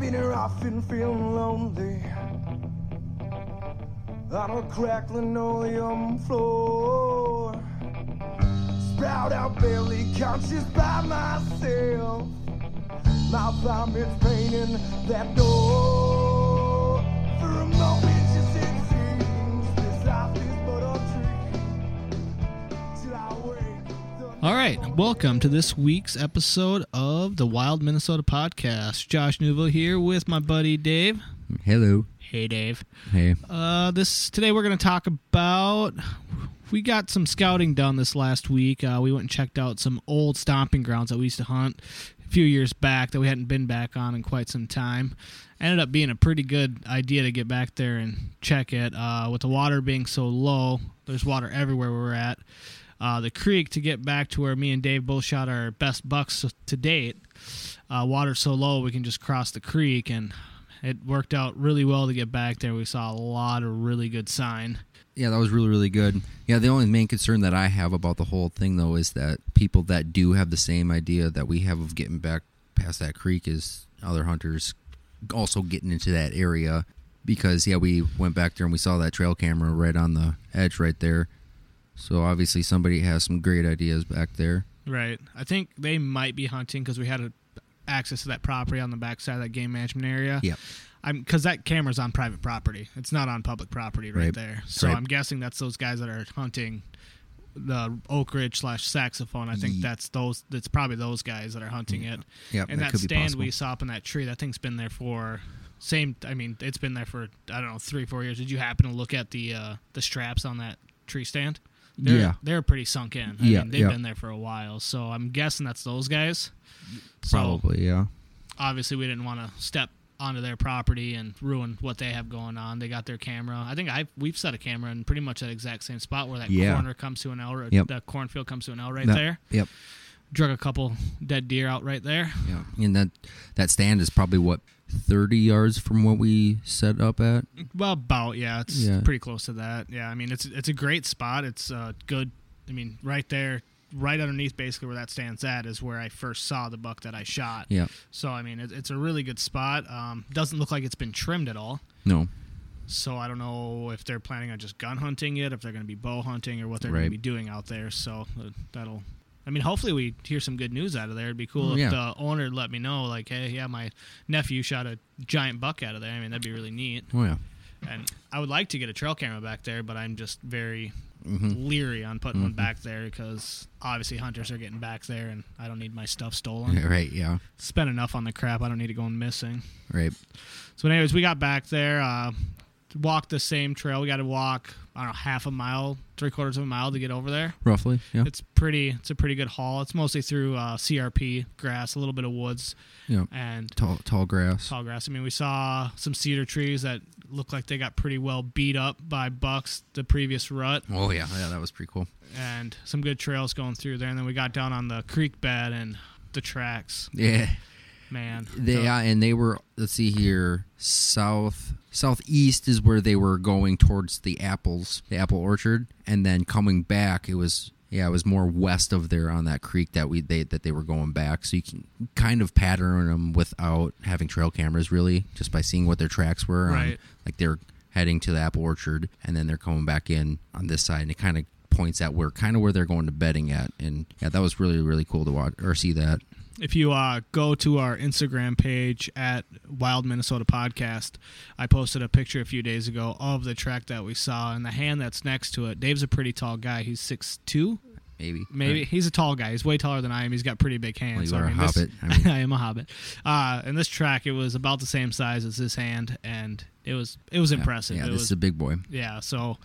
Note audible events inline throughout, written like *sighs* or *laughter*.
I've been here often feeling lonely on a crackling oleum floor. Sprout out barely conscious by myself. My vomit's painting that door. All right, welcome to this week's episode of the Wild Minnesota Podcast. Josh Nuvo here with my buddy Dave. Hello. Hey, Dave. Hey. Uh, this today we're going to talk about. We got some scouting done this last week. Uh, we went and checked out some old stomping grounds that we used to hunt a few years back that we hadn't been back on in quite some time. Ended up being a pretty good idea to get back there and check it. Uh, with the water being so low, there's water everywhere where we're at. Uh, the creek to get back to where me and Dave both shot our best bucks to date. Uh, water's so low we can just cross the creek and it worked out really well to get back there. We saw a lot of really good sign. Yeah, that was really, really good. Yeah, the only main concern that I have about the whole thing, though, is that people that do have the same idea that we have of getting back past that creek is other hunters also getting into that area. Because, yeah, we went back there and we saw that trail camera right on the edge right there. So obviously somebody has some great ideas back there. Right. I think they might be hunting because we had a, access to that property on the backside of that game management area. Yep. I'm because that camera's on private property. It's not on public property right, Right. there. So Right. I'm guessing that's those guys that are hunting the Oak Ridge slash saxophone. I think Ye- that's those. That's probably those guys that are hunting it. Yep, and that that, stand we saw up in that tree, that thing's been there for same. I mean, it's been there for I don't know three four years. Did you happen to look at the uh, the straps on that tree stand? They're, Yeah. they're pretty sunk in. I Yeah, mean, they've yeah. been there for a while, so I'm guessing that's those guys. So Probably, yeah. obviously we didn't want to step onto their property and ruin what they have going on. They got their camera. I think I we've set a camera in pretty much that exact same spot where that Yeah. corner comes to an L. Yep. The cornfield comes to an L right there. Yep. Drug a couple dead deer out right there. Yeah. And that, that stand is probably, what, 30 yards from what we set up at? Well, about yeah, it's Yeah. pretty close to that. Yeah, I mean it's it's a great spot. It's uh, good. I mean, right there, right underneath, basically where that stands at is where I first saw the buck that I shot. Yeah. So I mean, it, it's a really good spot. Um, doesn't look like it's been trimmed at all. No. So I don't know if they're planning on just gun hunting it, if they're going to be bow hunting, or what they're going to be doing out there. So uh, that'll. I mean, hopefully we hear some good news out of there. It'd be cool Oh, if the owner let me know, like, hey, yeah, my nephew shot a giant buck out of there. I mean, that'd be really neat. Oh, yeah. And I would like to get a trail camera back there, but I'm just very Mm-hmm. leery on putting one back there because obviously hunters are getting back there, and I don't need my stuff stolen. *laughs* Right, yeah. Spent enough on the crap. I don't need it going missing. Right. So, anyways, we got back there, uh, walked the same trail. We got to walk, I don't know, half a mile, three quarters of a mile to get over there. Roughly, yeah. It's pretty. It's a pretty good haul. It's mostly through uh, CRP grass, a little bit of woods, yeah. and Tall, tall grass. tall grass. I mean, we saw some cedar trees that look like they got pretty well beat up by bucks the previous rut, Oh, yeah. Yeah, that was pretty cool. and some good trails going through there. And then we got down on the creek bed and the tracks. Yeah. Man, They, the- yeah, and they were, let's see here, south, southeast is where they were going towards the apples, the apple orchard. And then coming back, it was, yeah, it was more west of there on that creek that we, they, that they were going back. So you can kind of pattern them without having trail cameras, really, just by seeing what their tracks were. on- Right. like they're heading to the apple orchard and then they're coming back in on this side and it kind of points at where kind of where they're going to bedding at and yeah that was really really cool to watch or see that if you uh, go to our Instagram page at Wild Minnesota Podcast, I posted a picture a few days ago of the track that we saw, and the hand that's next to it. Dave's a pretty tall guy. He's six two, maybe maybe. Right. He's a tall guy. He's way taller than I am. He's got pretty big hands. Well, you are a mean, this- hobbit. I *laughs* mean- I am a hobbit. Uh, and this track, it was about the same size as his hand, and it was it was impressive. yeah it this was is a big boy yeah, so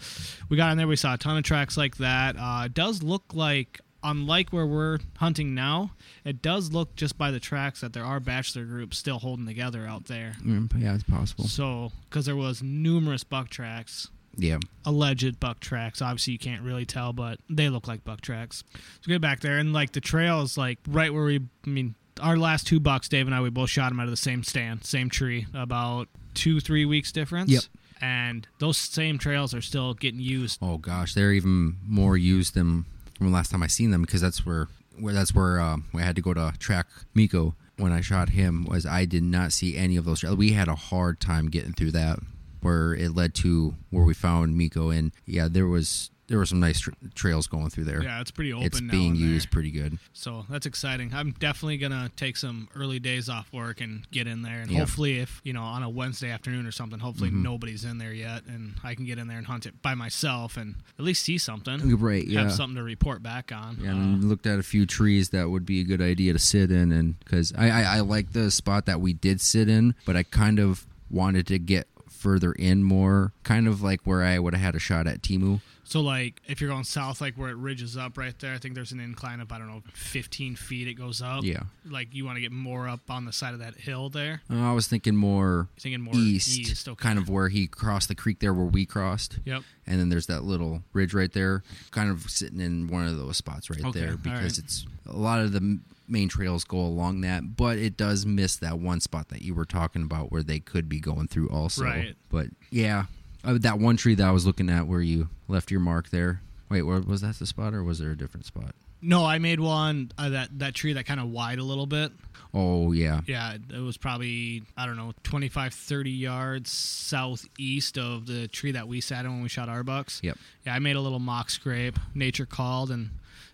we got in there. We saw a ton of tracks like that. Uh, it does look like, unlike where we're hunting now, it does look just by the tracks that there are bachelor groups still holding together out there. Mm, yeah it's possible So, because there was numerous buck tracks, yeah alleged buck tracks. Obviously, you can't really tell, but they look like buck tracks. So get back there, and like the trail is like right where we. I mean, our last two bucks, Dave and I, we both shot them out of the same stand, same tree, about two three weeks difference. Yep. And those same trails are still getting used. oh gosh they're even more used than from the last time i seen them because that's where where that's where uh, we had to go to track miko when I shot him was I did not see any of those. We had a hard time getting through that, where it led to where we found Miko, and yeah, there was there were some nice tra- trails going through there. Yeah, it's pretty open it's now being in there. used pretty good. So that's exciting. I'm definitely gonna take some early days off work and get in there, and Yeah. hopefully, if you know, on a Wednesday afternoon or something, hopefully Mm-hmm. nobody's in there yet, and I can get in there and hunt it by myself and at least see something, Right? Yeah. have something to report back on. Yeah, Uh, and looked at a few trees that would be a good idea to sit in, and because I, I I like the spot that we did sit in, but I kind of wanted to get further in more, kind of like where I would have had a shot at Timu. So, like, if you're going south, like where it ridges up right there, I think there's an incline of I don't know, 15 feet. It goes up. Yeah, Like you want to get more up on the side of that hill there. Uh, I was thinking more You're thinking more east, east. okay. kind of where he crossed the creek there, where we crossed. Yep. and then there's that little ridge right there, kind of sitting in one of those spots right Okay, there because right. it's a lot of the main trails go along that, but it does miss that one spot that you were talking about where they could be going through also. Right. But yeah, uh, that one tree that I was looking at where you left your mark there. Wait, where, was that the spot or was there a different spot? No, I made one uh, that that tree that kind of wide a little bit. Oh yeah, Yeah, it was probably, I don't know, 25, 30 yards southeast of the tree that we sat in when we shot our bucks. Yep. Yeah, I made a little mock scrape. Nature called, and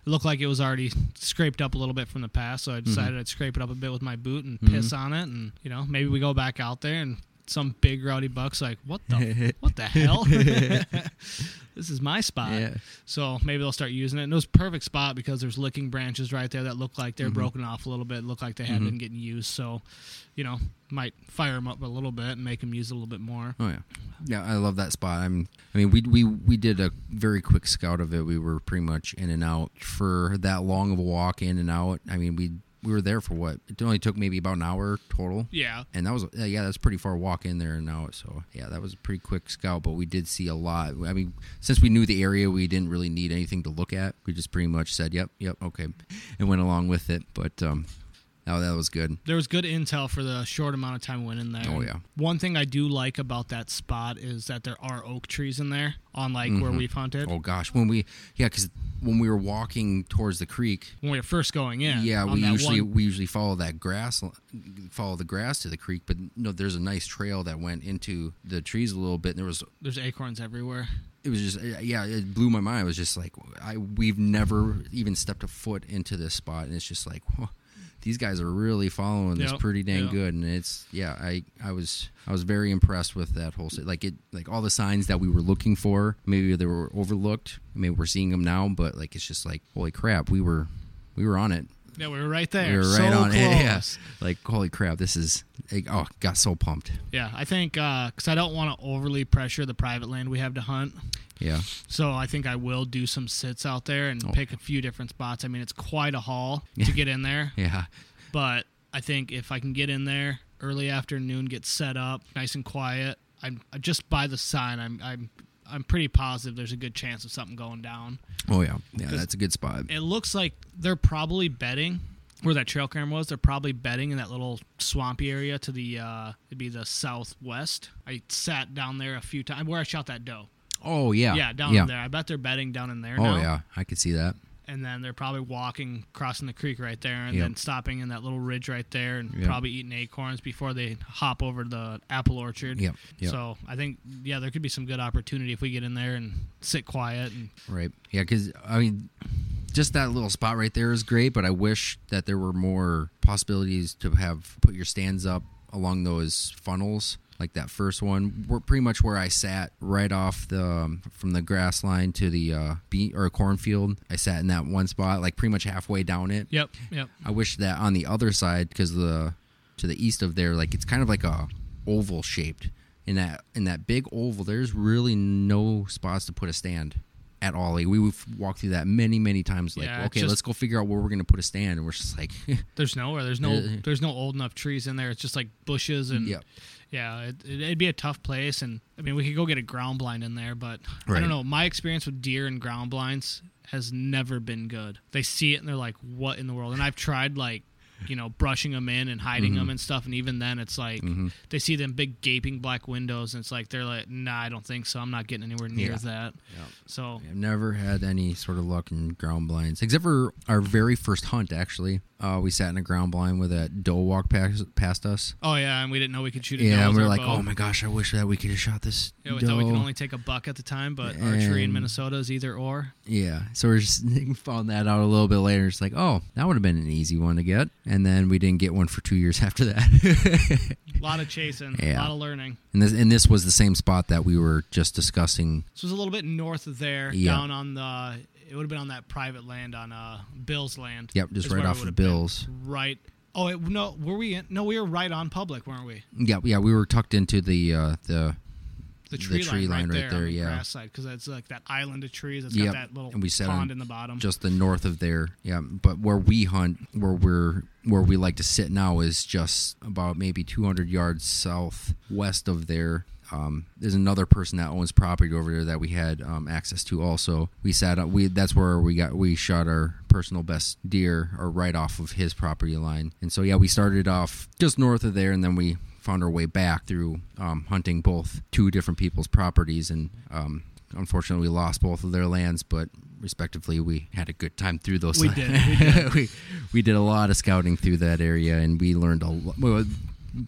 it looked like it was already scraped up a little bit from the past. So I decided I'd scrape it up a bit with my boot and piss on it. And, you know, maybe we go back out there and some big rowdy buck's like, what the, *laughs* what the hell? *laughs* this is my spot. Yeah. So maybe they'll start using it. And it was a perfect spot because there's licking branches right there that look like Mm-hmm. they're broken off a little bit, look like they have been getting used. So, you know, might fire them up a little bit and make them use a little bit more. Oh yeah, yeah. I love that spot. I'm. I mean, we we we did a very quick scout of it. We were pretty much in and out for that long of a walk in and out. I mean, we we were there for what? It only took maybe about an hour total. Yeah. And that was uh, yeah, that's pretty far walk in there and out. So yeah, that was a pretty quick scout, but we did see a lot. I mean, since we knew the area, we didn't really need anything to look at. We just pretty much said, "Yep, yep, okay," and went along with it. But um, that that was good. There was good intel for the short amount of time we went in there. Oh, yeah. One thing I do like about that spot is that there are oak trees in there on like where mm-hmm. we've hunted. Oh gosh, when we yeah, because when we were walking towards the creek, When we were first going in. Yeah, we usually one- we usually follow that grass, follow the grass to the creek. But no, there's a nice trail that went into the trees a little bit. And there was there's acorns everywhere. it was just yeah, it blew my mind. It was just like I we've never even stepped a foot into this spot, and it's just like. Whoa, these guys are really following this Yep, pretty dang yep. good, and it's yeah. I I was I was very impressed with that whole like it like all the signs that we were looking for. Maybe they were overlooked. Maybe we're seeing them now, but like it's just like holy crap, we were we were on it. Yeah, we were right there. We were so right on *laughs* close. it. Yeah. Like, holy crap, this is. Like, oh, got so pumped. Yeah, I think uh, because I don't want to overly pressure the private land we have to hunt. Yeah. So I think I will do some sits out there and Oh. pick a few different spots. I mean, it's quite a haul *laughs* to get in there, Yeah. but I think if I can get in there early afternoon, get set up, nice and quiet, I'm just by the sign. I'm I'm I'm pretty positive there's a good chance of something going down. Oh, yeah. Yeah, that's a good spot. It looks like they're probably bedding where that trail cam was. They're probably bedding in that little swampy area to the uh, it'd be the southwest. I sat down there a few times where I shot that doe. Oh, yeah. Yeah, down yeah. there. I bet they're bedding down in there Oh, now. yeah. I could see that. And then they're probably walking, crossing the creek right there, and Yep. then stopping in that little ridge right there, and Yep. probably eating acorns before they hop over the apple orchard. Yep. Yep. So I think, yeah, there could be some good opportunity if we get in there and sit quiet. And Right. Yeah, because, I mean, just that little spot right there is great, but I wish that there were more possibilities to have put your stands up along those funnels. Like that first one, we're pretty much where I sat right off the um, from the grass line to the uh, bean or cornfield. I sat in that one spot, like pretty much halfway down it. yep, yep. I wish that on the other side, because the to the east of there, like it's kind of like a oval shaped. In that in that big oval, there's really no spots to put a stand at all. Like we would walk through that many many times. Like Yeah, okay, just- let's go figure out where we're gonna put a stand, and we're just like, *laughs* There's nowhere. There's no. Uh, There's no old enough trees in there. It's just like bushes and. Yep. Yeah, it, it'd be a tough place, and I mean, we could go get a ground blind in there, but I don't know. My experience with deer and ground blinds has never been good. They see it and they're like, "What in the world?" And I've tried like you know brushing them in and hiding Mm-hmm. them and stuff. And even then, it's like they see them big gaping black windows, and it's like they're like, "Nah, I don't think so. I'm not getting anywhere near Yeah. that." So I've never had any sort of luck in ground blinds, except for our very first hunt. Actually, uh, we sat in a ground blind with that doe walk past, past us. Oh yeah, and we didn't know we could shoot. A Yeah, and we were like, bow. "Oh my gosh, I wish that we could have shot this Yeah, we doe." thought we could only take a buck at the time, but archery in Minnesota is either or. Yeah, so we're just *laughs* found that out a little bit later. It's like, oh, that would have been an easy one to get, and then we didn't get one for two years *laughs* after that. A *laughs* lot of chasing, a lot of learning. and this and this was the same spot that we were just discussing. This was a little bit north of there, Yeah. down on the. It would have been on that private land on uh, Bill's land. Yep, just right off of. Bill's. Right. Oh it, no, were we? In, no, we were right on public, weren't we? Yeah, yeah, we were tucked into the uh, the The tree, tree line, line right right there, there, on the yeah. grass side, because it's like that island of trees. It's Yep, got that little and we sat pond on in the bottom. just the north of there. Yeah, but where we hunt, where we're where we like to sit now is just about maybe 200 yards southwest of there. Um, there's another person that owns property over there that we had um, access to. Also, we sat up. We that's where we got we shot our personal best deer, or right off of his property line. And so yeah, we started off just north of there, and then we found our way back through um, hunting both two different people's properties, and um, unfortunately, we lost both of their lands, but respectively, we had a good time through those. We *laughs* did, we did. *laughs* we, we did a lot of scouting through that area, and we learned a lot. Well,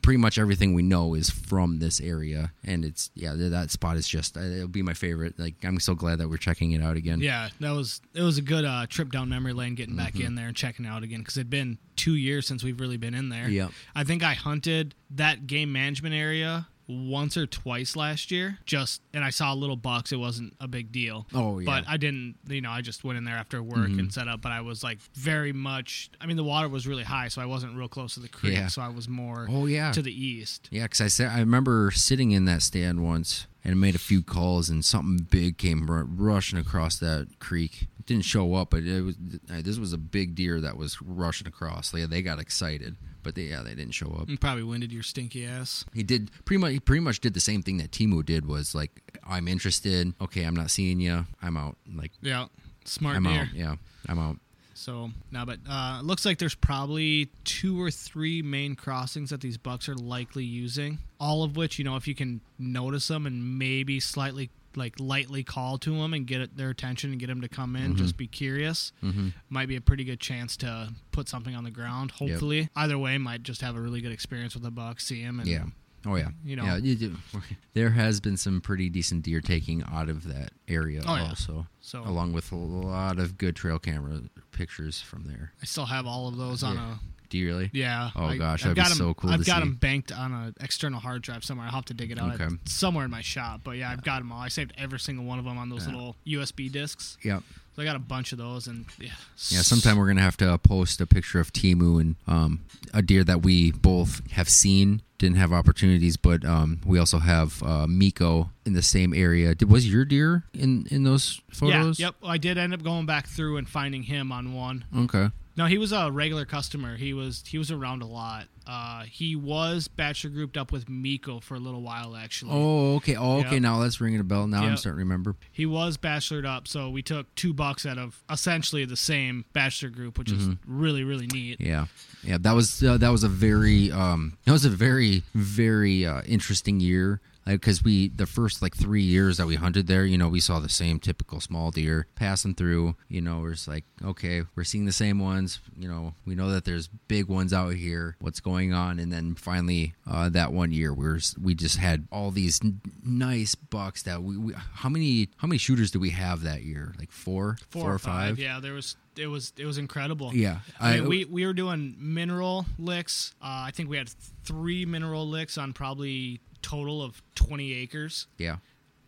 pretty much everything we know is from this area, and it's yeah, that spot is just uh, it'll be my favorite. Like I'm so glad that we're checking it out again. Yeah, that was it was a good uh, trip down memory lane, getting back Mm-hmm. in there and checking out again because it'd been two years since we've really been in there. Yep. I think I hunted that game management area once or twice last year. Just and I saw a little bucks. It wasn't a big deal. Oh, yeah. Mm-hmm. But I didn't. You know, I just went in there after work and set up. But I was like very much. I mean, the water was really high, so I wasn't real close to the creek. Yeah. So I was more. Oh, yeah. To the east. Yeah, because I said I remember sitting in that stand once and made a few calls, and something big came r- rushing across that creek. It didn't show up, but it was this was a big deer that was rushing across. Like, they got excited, but they, yeah, they didn't show up. You probably winded your stinky ass. He did pretty much. He pretty much did the same thing that Timu did. Was like, I'm interested. Okay, I'm not seeing you. I'm out. Like, Yeah. Smart I'm deer. out. Yeah, I'm out. So now, but uh, it looks like there's probably two or three main crossings that these bucks are likely using. All of which, you know, if you can notice them and maybe slightly like lightly call to them and get their attention and get them to come in, mm-hmm. just be curious, mm-hmm. might be a pretty good chance to put something on the ground. Hopefully, either way, might just have a really good experience with the buck, see him, and Yeah. Oh yeah. You know. Yeah. You do. *laughs* There has been some pretty decent deer taking out of that area Oh, yeah. also. So- along with a lot of good trail camera pictures from there. I still have all of those on Yeah. a Do you really? Yeah. Oh, I, gosh, I've that'd be got 'em- so cool I've got see. them banked on an external hard drive somewhere. I'll have to dig it out. Okay. Somewhere in my shop. But yeah, I've got them all. I saved every single one of them on those little USB discs. Yep. So I got a bunch of those, and yeah. Yeah. Sometime we're gonna have to post a picture of Timu and um, a deer that we both have seen. Didn't have opportunities, but um, we also have uh, Miko in the same area. Did, was your deer in in those photos? Yeah. Yep. I did end up going back through and finding him on one. Okay. No, he was a regular customer. He was he was around a lot. Uh, he was bachelor grouped up with Miko for a little while actually. Oh, okay. Oh, okay. Yep. Now that's ringing a bell. Now I'm starting to remember. He was bachelored up, so we took two bucks out of essentially the same bachelor group, which is really really neat. Mm-hmm. Yeah, yeah. That was uh, that was a very um, that was a very very uh, interesting year because we the first like three years that we hunted there, you know, we saw the same typical small deer passing through. You know, we're just like, okay, we're seeing the same ones. You know, we know that there's big ones out here. What's going on? And then finally, uh, that one year, we are we just had all these n- nice bucks that we, we. How many how many shooters do we have that year? Like four, four, or five. Yeah, there was it was it was incredible. Yeah, I mean, I- we we were doing mineral licks. Uh, I think we had three mineral licks on probably total of twenty acres Yeah.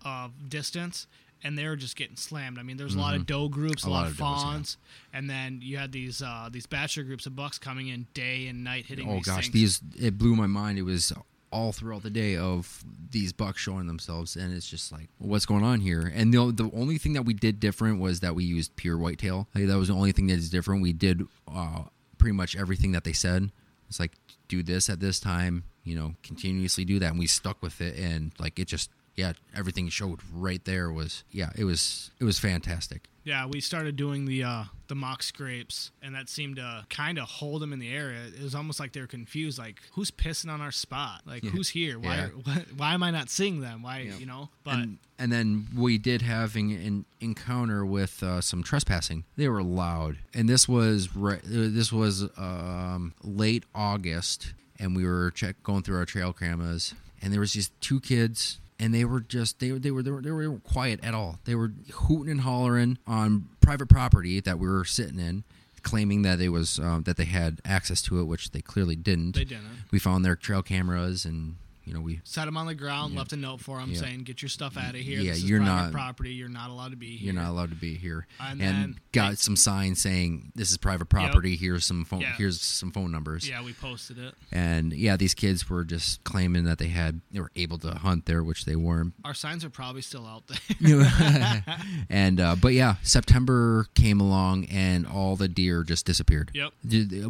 of distance. And they were just getting slammed. I mean, there's a lot of doe groups, a, Mm-hmm. Lot, lot of does, yeah. fawns, and then you had these uh, these bachelor groups of bucks coming in day and night, hitting. Oh these gosh, things. these it blew my mind. It was all throughout the day of these bucks showing themselves, and it's just like, what's going on here? And the the only thing that we did different was that we used pure whitetail. Like, that was the only thing that is different. We did uh, pretty much everything that they said. It's like do this at this time, you know, continuously do that, and we stuck with it, and like it just yeah, everything showed right there was yeah, it was it was fantastic. Yeah, we started doing the uh, the mock scrapes, and that seemed to kind of hold them in the area. It was almost like they were confused, like who's pissing on our spot? Like Yeah. who's here? Why? Yeah. *laughs* Why, why am I not seeing them? Why? Yeah. You know? But and, and then we did have an, an encounter with uh, some trespassing. They were loud, and this was re- this was um, late August, and we were check going through our trail cameras, and there was these two kids. And they were just they were they were they were, they weren't quiet at all. They were hooting and hollering on private property that we were sitting in, claiming that it was um, that they had access to it, which they clearly didn't. they didn't. We found their trail cameras, and you know we Set them on the ground, Yeah. left a note for them Yeah. saying, "Get your stuff out of here. Yeah, this is you're private not- property. You're not allowed to be here." You're not allowed to be here. And And, then got some signs saying this is private property. Here's some phone. Yeah. Here's some phone numbers. Yeah, we posted it. And yeah, these kids were just claiming that they had they were able to hunt there, which they weren't. Our signs are probably still out there. *laughs* *laughs* and uh, but yeah, September came along and all the deer just disappeared. Yep.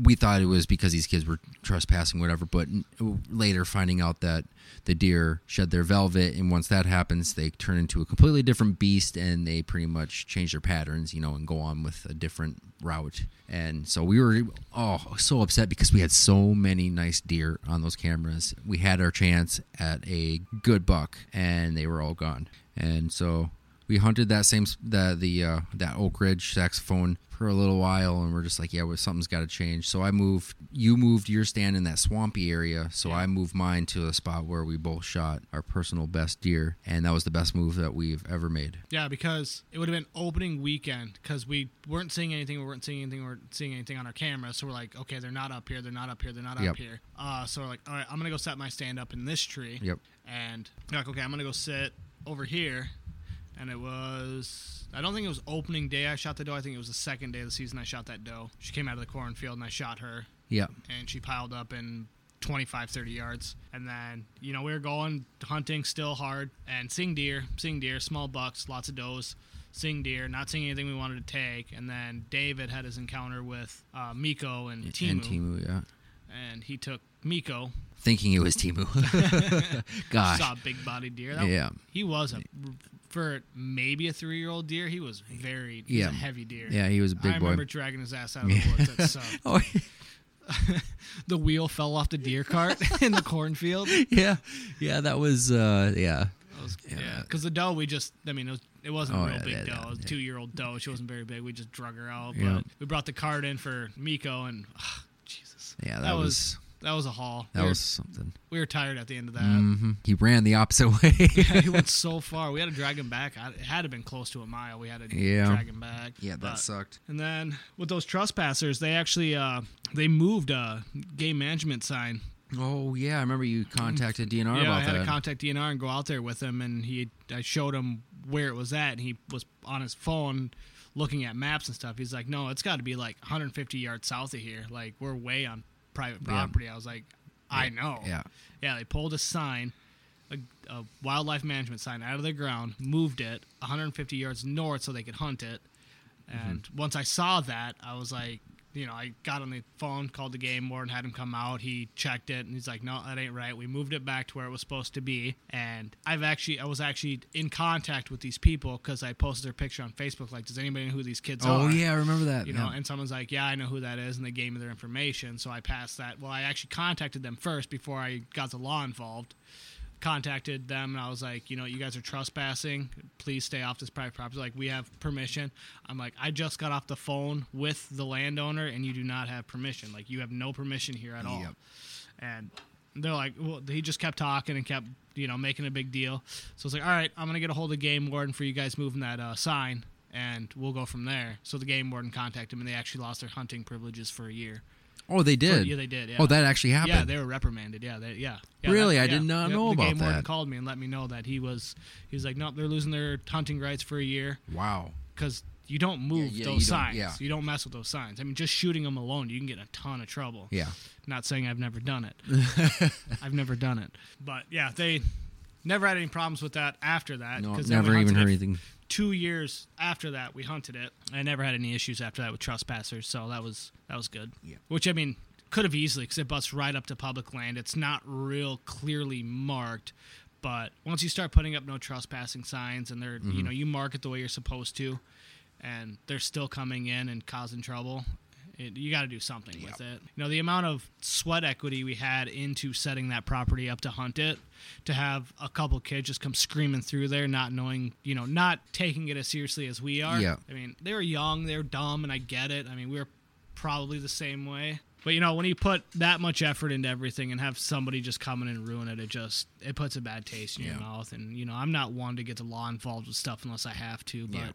We thought it was because these kids were trespassing, whatever. But later, finding out that the deer shed their velvet, and once that happens, they turn into a completely different beast, and they pretty much change their patterns, you know, and go on with a different route. And so we were oh so upset because we had so many nice deer on those cameras. We had our chance at a good buck, and they were all gone. And so we hunted that same the the uh, that Oak Ridge saxophone for a little while, and we're just like, yeah, well, something's got to change. So I moved. You moved your stand in that swampy area, so Yeah. I moved mine to a spot where we both shot our personal best deer, and that was the best move that we've ever made. Yeah, because it would have been opening weekend because we weren't seeing anything. We weren't seeing anything. We weren't seeing anything on our camera. So we're like, okay, they're not up here. They're not up here. They're not Yep. up here. Uh, so we're like, all right, I'm gonna go set my stand up in this tree. Yep. And like, okay, I'm gonna go sit over here. And it was, I don't think it was opening day I shot the doe. I think it was the second day of the season I shot that doe. She came out of the cornfield and I shot her Yep. and she piled up in 25 30 yards and then you know we were going hunting still hard and seeing deer seeing deer small bucks lots of does seeing deer not seeing anything we wanted to take and then david had his encounter with uh, miko and timu, And Timu, yeah. and he took miko Thinking it was Timu. *laughs* *laughs* Gosh. saw a big bodied deer that, Yeah. he was a for maybe a three year old deer he was very he Yeah. was a heavy deer Yeah, he was a big I boy. remember dragging his ass out of the woods that *laughs* sucked. Oh, *laughs* the wheel fell off the deer cart *laughs* in the cornfield yeah. Yeah, that was, uh, yeah. That was- Yeah. yeah, because the doe we just, I mean, it, was, it wasn't Oh, a real yeah, big yeah, doe. yeah, It was a two year old doe. She wasn't very big. We just drug her out. But Yeah. we brought the cart in for Miko, and ah, *sighs* Jesus, Yeah, that, that was, was that was a haul. that we was something. we were tired at the end of that. hmm He ran the opposite *laughs* way. *laughs* Yeah, he went so far. We had to drag him back. It had to have been close to a mile. We had to Yeah. drag him back. yeah, that But- sucked. And then with those trespassers, they actually uh, they moved a game management sign Oh yeah, I remember you contacted DNR yeah, about I had that. to contact DNR and go out there with him, and he I showed him where it was at, and he was on his phone looking at maps and stuff. He's like, "No, it's got to be like 150 yards south of here. Like we're way on private Yeah. property." I was like, "I know." yeah. Yeah, they pulled a sign, a, a wildlife management sign out of the ground, moved it 150 yards north so they could hunt it. And Mm-hmm. once I saw that, I was like, you know, I got on the phone, called the game warden, had him come out. He checked it, and he's like, "No, that ain't right. We moved it back to where it was supposed to be." And I've actually, I was actually in contact with these people because I posted their picture on Facebook. Like, does anybody know who these kids oh, are? Oh yeah, I remember that. you know, and someone's like, "Yeah, I know who that is," and they gave me their information. So I passed that. Well, I actually contacted them first before I got the law involved. Contacted them, and I was like, "You know, you guys are trespassing. Please stay off this private property. Like, we have permission." I'm like, "I just got off the phone with the landowner, and you do not have permission. Like, you have no permission here at all." Yep. And they're like, well, he just kept talking and kept, you know, making a big deal. So I was like, all right, I'm gonna get a hold of game warden for you guys moving that uh, sign, and we'll go from there. So the game warden contacted him, and they actually lost their hunting privileges for a year. Oh, they did. yeah, they did. Yeah. Oh, that actually happened. Yeah, they were reprimanded. Yeah, they, yeah. yeah Really? that- I yeah. did not know the about game warden that. called me and let me know that he was. He was like, nope, they're losing their hunting rights for a year wow. because you don't move yeah, those you don't- signs. yeah. You don't mess with those signs. I mean, just shooting them alone, you can get in a ton of trouble. Yeah. Not saying I've never done it. *laughs* I've never done it. But yeah, they never had any problems with that after that. No, 'cause then we never even heard anything. Two years after that, we hunted it. I never had any issues after that with trespassers, so that was that was good. Yeah. Which I mean, could have easily because it busts right up to public land. It's not real clearly marked, But once you start putting up no trespassing signs and they're Mm-hmm. you know you mark it the way you're supposed to, and they're still coming in and causing trouble. It, you got to do something with it. You know the amount of sweat equity we had into setting that property up to hunt it, to have a couple kids just come screaming through there, not knowing, you know, not taking it as seriously as we are. Yeah. I mean, they were young, they were dumb, and I get it. I mean, we're probably the same way. But you know, when you put that much effort into everything and have somebody just come in and ruin it, it just it puts a bad taste in your Yeah. mouth. And you know, I'm not one to get the law involved with stuff unless I have to. But Yeah.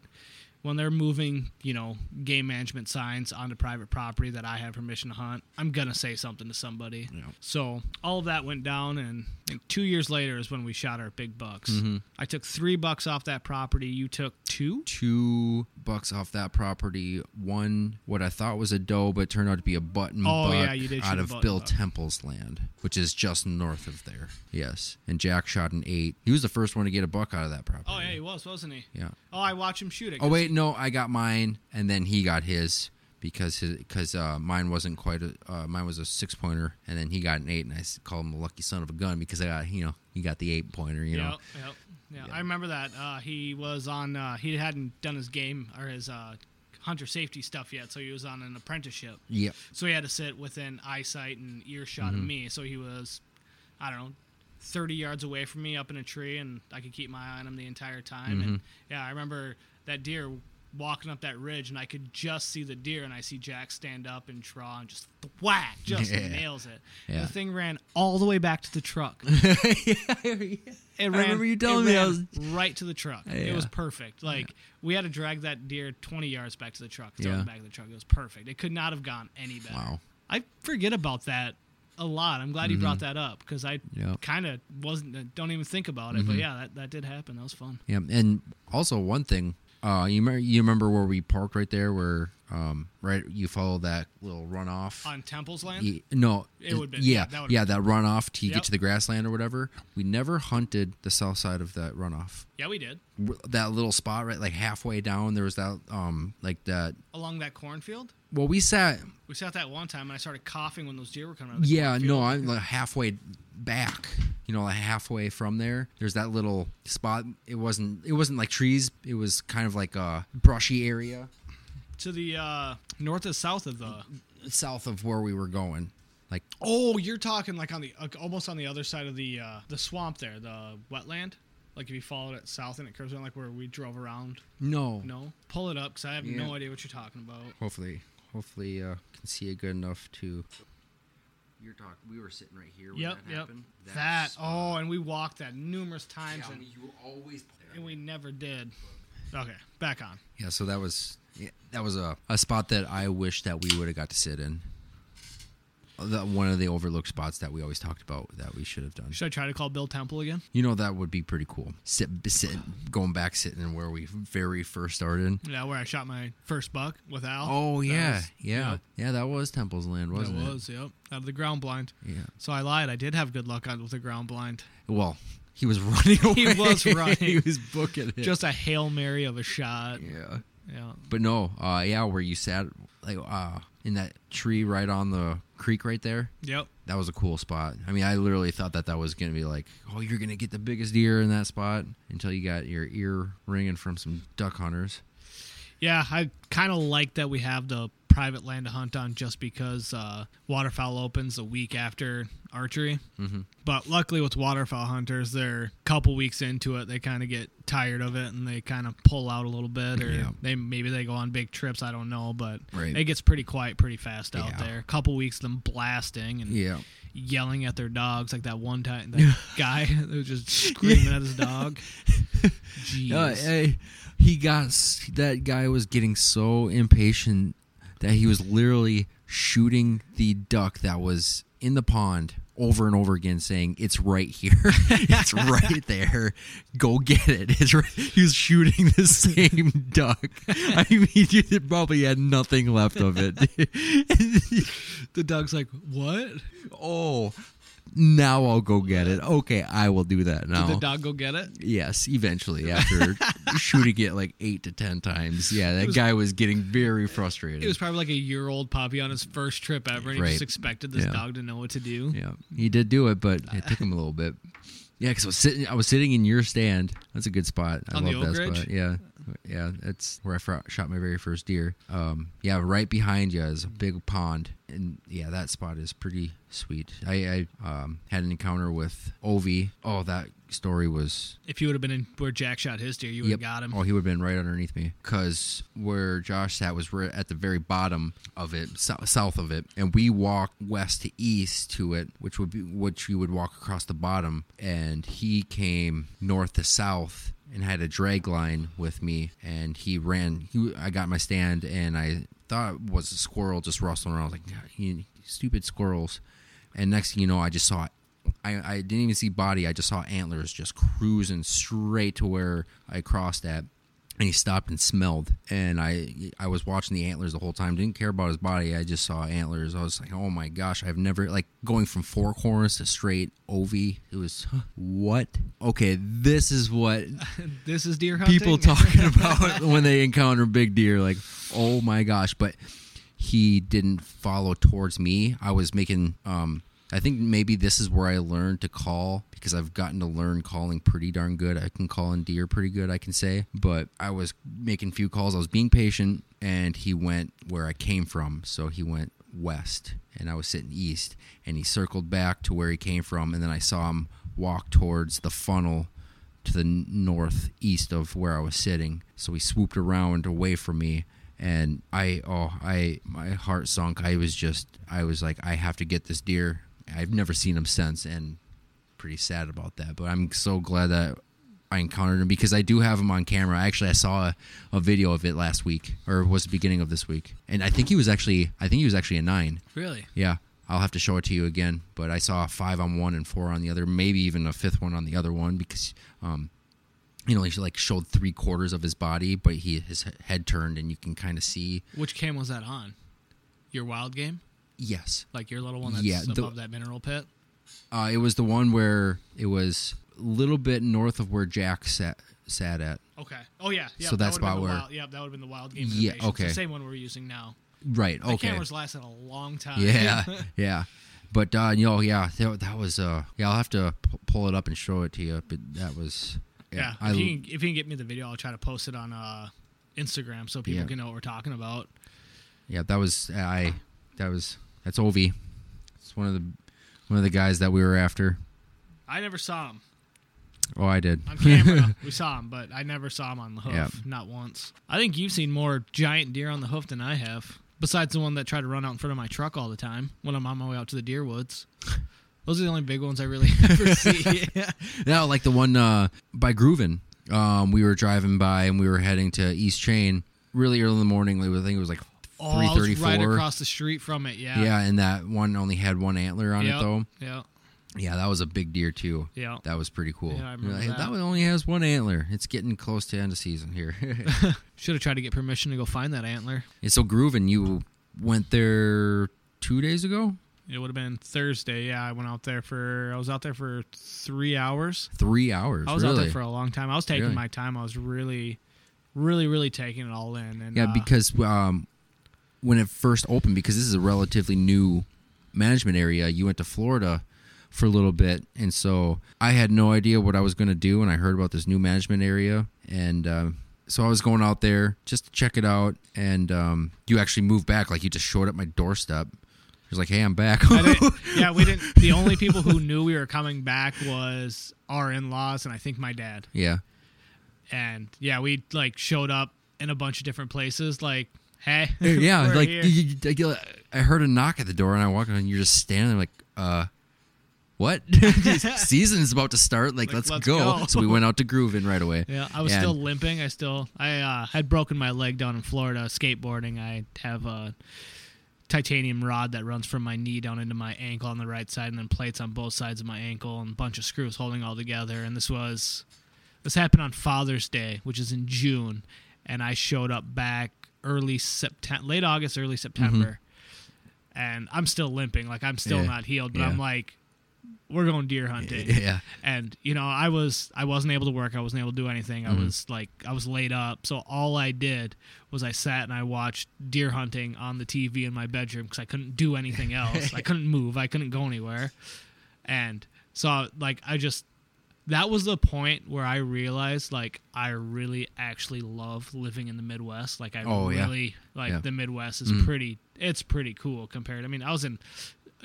When they're moving, you know, game management signs onto private property that I have permission to hunt, I'm gonna say something to somebody. Yeah. So all of that went down, and think two years later is when we shot our big bucks. Mm-hmm. I took three bucks off that property. You took two. Two bucks off that property. One, what I thought was a doe, but turned out to be a button Oh, buck yeah, you did out of Bill buck. Temple's land, which is just north of there. Yes, and Jack shot an eight. He was the first one to get a buck out of that property. Oh yeah, he was, wasn't he? yeah. Oh, I watched him shoot it. Oh wait, no, I got mine, and then he got his because his because uh, mine wasn't quite a uh, mine was a six pointer, and then he got an eight, and I called him a lucky son of a gun because I got you know he got the eight pointer, you know. Yep, yep. Yeah, I remember that. Uh, he was on. Uh, he hadn't done his game or his uh, hunter safety stuff yet, so he was on an apprenticeship. Yep. So he had to sit within eyesight and earshot Mm-hmm. of me. So he was, I don't know, thirty yards away from me, up in a tree, and I could keep my eye on him the entire time. And Mm-hmm. yeah, I remember that deer walking up that ridge, and I could just see the deer, and I see Jack stand up and draw and just whack, just Yeah. nails it. Yeah. The thing ran all the way back to the truck. *laughs* It I remember you telling me I was- right to the truck. It was perfect. Like we had to drag that deer twenty yards back to the truck, throw Yeah. it back to the truck. It was perfect. It could not have gone any better. Wow. I forget about that a lot. I'm glad you brought that up because I Mm-hmm. Yep. kind of wasn't. Don't even think about it. But yeah, that, that did happen. That was fun. Yeah, and also one thing, uh, you remember, you remember where we parked right there, where um, right you follow that little runoff. On Temple's land. Ye- no, It been- yeah, yeah, that yeah, that runoff to Yep. get to the grassland or whatever. We never hunted the south side of that runoff. Yeah, we did That little spot right, like halfway down, there was that, um, like that. along that cornfield. Well, we sat. We sat that one time, and I started coughing when those deer were coming out. Of the Yeah, cornfield. no, I'm like halfway back. You know, like halfway from there. There's that little spot. It wasn't. It wasn't like trees. It was kind of like a brushy area. to the uh, north and south of the. south of where we were going. Like Oh, you're talking like on the uh, almost on the other side of the uh, the swamp there, the wetland. Like if you followed it south and it curves around, like where we drove around. no, No, pull it up because I have Yeah. no idea what you're talking about. Hopefully, hopefully, uh, can see it good enough to. You're talking. We were sitting right here. Yep, yep. That. Oh, and we walked that numerous times, and, you always. and we never did. Okay, back on. Yeah, so that was yeah, that was a, a spot that I wish that we would have got to sit in. The, one of the overlooked spots that we always talked about that we should have done. Should I try to call Bill Temple again? You know that would be pretty cool. Sit, sit, going back, sitting where we very first started. Yeah, where I shot my first buck with Al. Oh yeah, was- yeah, yeah. That was Temple's land, wasn't that it? was, yep. Out of the ground blind. Yeah. So I lied. I did have good luck on with the ground blind. Well, he was running away. He was running. he *laughs* was booking it. Just a hail mary of a shot. yeah. Yeah. But no, uh, yeah, where you sat like uh, in that tree right on the creek right there. Yep. That was a cool spot. I mean, I literally thought that that was gonna be like, oh, you're gonna get the biggest deer in that spot until you got your ear ringing from some duck hunters. Yeah, I kind of like that we have the private land to hunt on just because uh, waterfowl opens a week after archery. Mhm. But luckily, with waterfowl hunters, they're a couple weeks into it. They kind of get tired of it and they kind of pull out a little bit, or Yeah. they maybe they go on big trips. I don't know, but Right. it gets pretty quiet pretty fast out Yeah. there. A couple weeks of them blasting and Yeah. yelling at their dogs, like that one time that *laughs* guy that was just screaming at his dog. *laughs* Jeez. Uh, hey, he got that guy was getting so impatient that he was literally shooting the duck that was in the pond over and over again, saying, "It's right here, *laughs* it's right there, go get it." *laughs* It's right. He was shooting the same *laughs* duck. I mean, he probably had nothing left of it. the dog's like, "What?" oh, now I'll go get it. Okay, I will do that now. Did the dog go get it? Yes, eventually *laughs* after shooting it like eight to ten times. Yeah, that was- guy was getting very frustrated. It was probably like a year old puppy on his first trip ever, and he just expected this Yeah. dog to know what to do. yeah, he did do it, but it took him a little bit. Yeah, because I was sitting. I was sitting in your stand. That's a good spot. I On love that spot. Yeah, yeah. That's where I shot my very first deer. Um, yeah, right behind you is a big pond, and yeah, that spot is pretty sweet. I, I um, had an encounter with Ovi. Oh, that story was If you would have been in where Jack shot his deer, you would have got him. Oh, he would have been right underneath me because where Josh sat was right at the very bottom of it, so- south of it, and we walked west to east to it, which would be which you would walk across the bottom, and he came north to south and had a drag line with me, and he ran. He, I got my stand, and I thought it was a squirrel just rustling around. I was like, "God, you stupid squirrels. And next thing you know, I just saw I, I didn't even see body. I just saw antlers just cruising straight to where I crossed at. And he stopped and smelled. And I I was watching the antlers the whole time. Didn't care about his body. I just saw antlers. I was like, oh my gosh, I've never, like, going from four corners to straight OV. It was, huh, what? Okay, this is what *laughs* This is deer hunting. people talking *laughs* about when they encounter big deer. Like, oh my gosh! But he didn't follow towards me. I was making. um I think maybe this is where I learned to call because I've gotten to learn calling pretty darn good. I can call in deer pretty good, I can say. But I was making few calls. I was being patient, and he went where I came from. So he went west, and I was sitting east, and he circled back to where he came from, and then I saw him walk towards the funnel to the northeast of where I was sitting. So he swooped around away from me and I oh I my heart sunk. I was just I was like I have to get this deer. I've never seen him since and pretty sad about that. But I'm so glad that I encountered him because I do have him on camera. Actually, I saw a, a video of it last week or was the beginning of this week. And I think he was actually I think he was actually a 9. Really? Yeah, I'll have to show it to you again. But I saw a five on one and four on the other, maybe even a fifth one on the other one because, um, you know, he like showed three quarters of his body, but he his head turned and you can kind of see. Which cam was that on? Your wild game? Yes, Like your little one that's Yeah, the- above that mineral pit? uh, it was the one where it was a little bit north of where Jack sat sat at. Okay. Oh yeah. Yep, So that that's would've about where- Wild, yep, that would have been the wild game. Yeah, innovation. It's okay. the same one we're using now. Right. The Okay. camera's lasted a long time. Yeah. *laughs* yeah. But uh, you know, yeah, that, that was uh, yeah. I'll have to p- pull it up and show it to you. But that was yeah. I, if, you can, if you can get me the video, I'll try to post it on uh, Instagram so people Yeah. can know what we're talking about. Yeah, that was I. That was that's Ovi. It's one of the one of the guys that we were after. I never saw him Oh, I did. on camera. *laughs* we saw him, but I never saw him on the hoof. Yeah. Not once. I think you've seen more giant deer on the hoof than I have. Besides the one that tried to run out in front of my truck all the time when I'm on my way out to the deer woods. *laughs* Those are the only big ones I really *laughs* ever see. no, like the one uh, by Grooven. Um, we were driving by and we were heading to East Chain really early in the morning. Like, I think it was like Oh, three I right across the street from it. Yeah. Yeah, and that one only had one antler on Yep, it though. Yeah. Yeah, that was a big deer too. Yeah. That was pretty cool. Yeah, I remember Like, that. one only has one antler. It's getting close to end of season here. *laughs* *laughs* Should have tried to get permission to go find that antler. and so Grooven, you went there two days ago. It would have been Thursday. Yeah, I went out there for. I was out there for three hours. Three hours. I was really? out there for a long time. I was taking Really? my time. I was really, really, really taking it all in. And Yeah, uh, because um, when it first opened, because this is a relatively new management area, you went to Florida for a little bit, and so I had no idea what I was going to do, and I heard about this new management area, and um, so I was going out there just to check it out, and um, you actually moved back, like you just showed up my doorstep. It was like, "Hey, I'm back." *laughs* Yeah, we didn't. The only people who knew we were coming back was our in-laws and I think my dad. yeah, And yeah, we like showed up in a bunch of different places. Like, hey, yeah. *laughs* we're like you, you- I I heard a knock at the door, and I walk in, and you're just standing there, like, uh. What *laughs* *laughs* season's about to start? Like, Like, let's, let's go. go. So we went out to Groovin right away. Yeah, I was And- still limping. I still I uh, had broken my leg down in Florida skateboarding. I have a titanium rod that runs from my knee down into my ankle on the right side, and then plates on both sides of my ankle, and a bunch of screws holding all together. And this was this happened on Father's Day, which is in June, and I showed up back early September, late August, early September, mm-hmm. and I'm still limping. Like I'm still Yeah. not healed, but Yeah. I'm like, we're going deer hunting Yeah. and you know i was i wasn't able to work i wasn't able to do anything i mm-hmm. was like i was laid up so all i did was i sat and i watched deer hunting on the tv in my bedroom because i couldn't do anything *laughs* else i couldn't move i couldn't go anywhere and so like i just that was the point where I realized like I really actually love living in the Midwest. Like I Oh, yeah. really like Yeah. the Midwest is Mm. pretty. It's pretty cool compared. I mean, I was in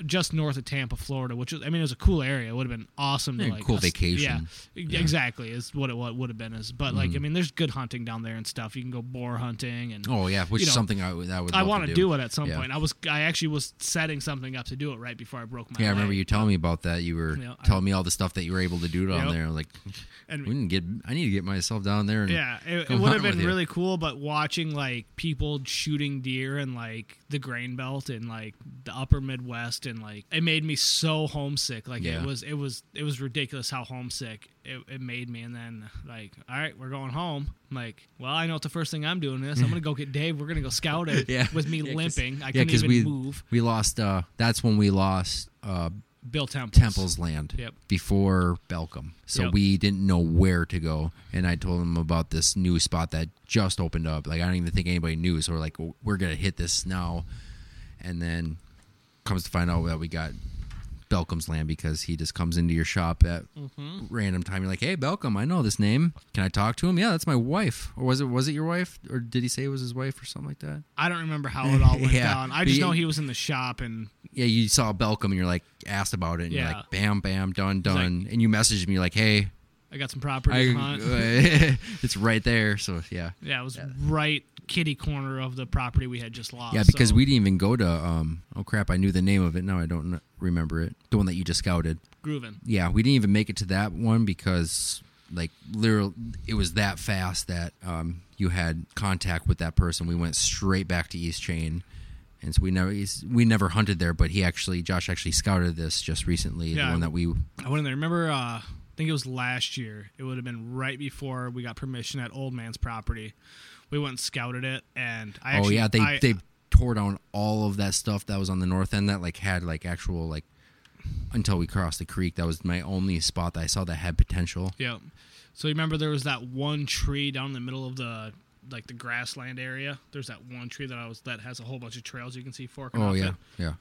just north of Tampa, Florida, which was I mean it was a cool area. It would have been awesome to like cool us- vacation. Yeah, Yeah. exactly is what it what would have been. Is but like Mhm. I mean, there's good hunting down there and stuff. You can go boar hunting and Oh yeah, which You is something I would. I would. I want to do. do it at some Yeah. point. I was I actually was setting something up to do it right before I broke my Yeah, I remember you telling me about that. You were Yeah, I- telling me all the stuff that you were able to do down Yep. there. Like, And we didn't get. I need to get myself down there. And, Yeah, it, it would have been really cool, but watching like people shooting deer and like the grain belt and like the upper Midwest and like it made me so homesick. Like Yeah. it was it was it was ridiculous how homesick it, it made me. And then like, all right, we're going home. I'm like, well, I know what the first thing I'm doing is I'm gonna go get Dave. We're gonna go scout it *laughs* Yeah. with me Yeah, 'cause- limping. I yeah, couldn't 'cause even we move. we lost. uh That's when we lost uh Bill Temples. Temple's land Yep. before Belcom. So Yep. we didn't know where to go. And I told him about this new spot that just opened up. Like I don't even think anybody knew. So we're like, we're gonna hit this now. And then comes to find out that we got Belcom's land because he just comes into your shop at Mm-hmm. random time. You're like, hey Belcom, I know this name. Can I talk to him? Yeah, that's my wife. Or was it was it your wife? Or did he say it was his wife or something like that? I don't remember how it all *laughs* went Yeah. down. I just But know he was in the shop and Yeah, you saw Belcom and you're like asked about it and you're like, bam, bam, done, like- done. and you messaged me like, hey, I got some property. I, *laughs* it's right there. So yeah, Yeah, it was right kitty corner of the property we had just lost. yeah, because so- we didn't even go to. um Oh crap, I knew the name of it. Now I don't remember it. The one that you just scouted. grooving. Yeah, we didn't even make it to that one because like literal, it was that fast that um you had contact with that person. We went straight back to East Chain. And so we never we never hunted there, but he actually Josh actually scouted this just recently. Yeah. The one that we I went in there. Remember, uh, I think it was last year. It would have been right before we got permission at Old Man's property. We went and scouted it, and I oh yeah, they I, they tore down all of that stuff that was on the north end that like had like actual like until we crossed the creek. That was my only spot that I saw that had potential. yeah. So you remember there was that one tree down in the middle of the like the grassland area. There's that one tree that I was that has a whole bunch of trails you can see forking Oh yeah, it. yeah.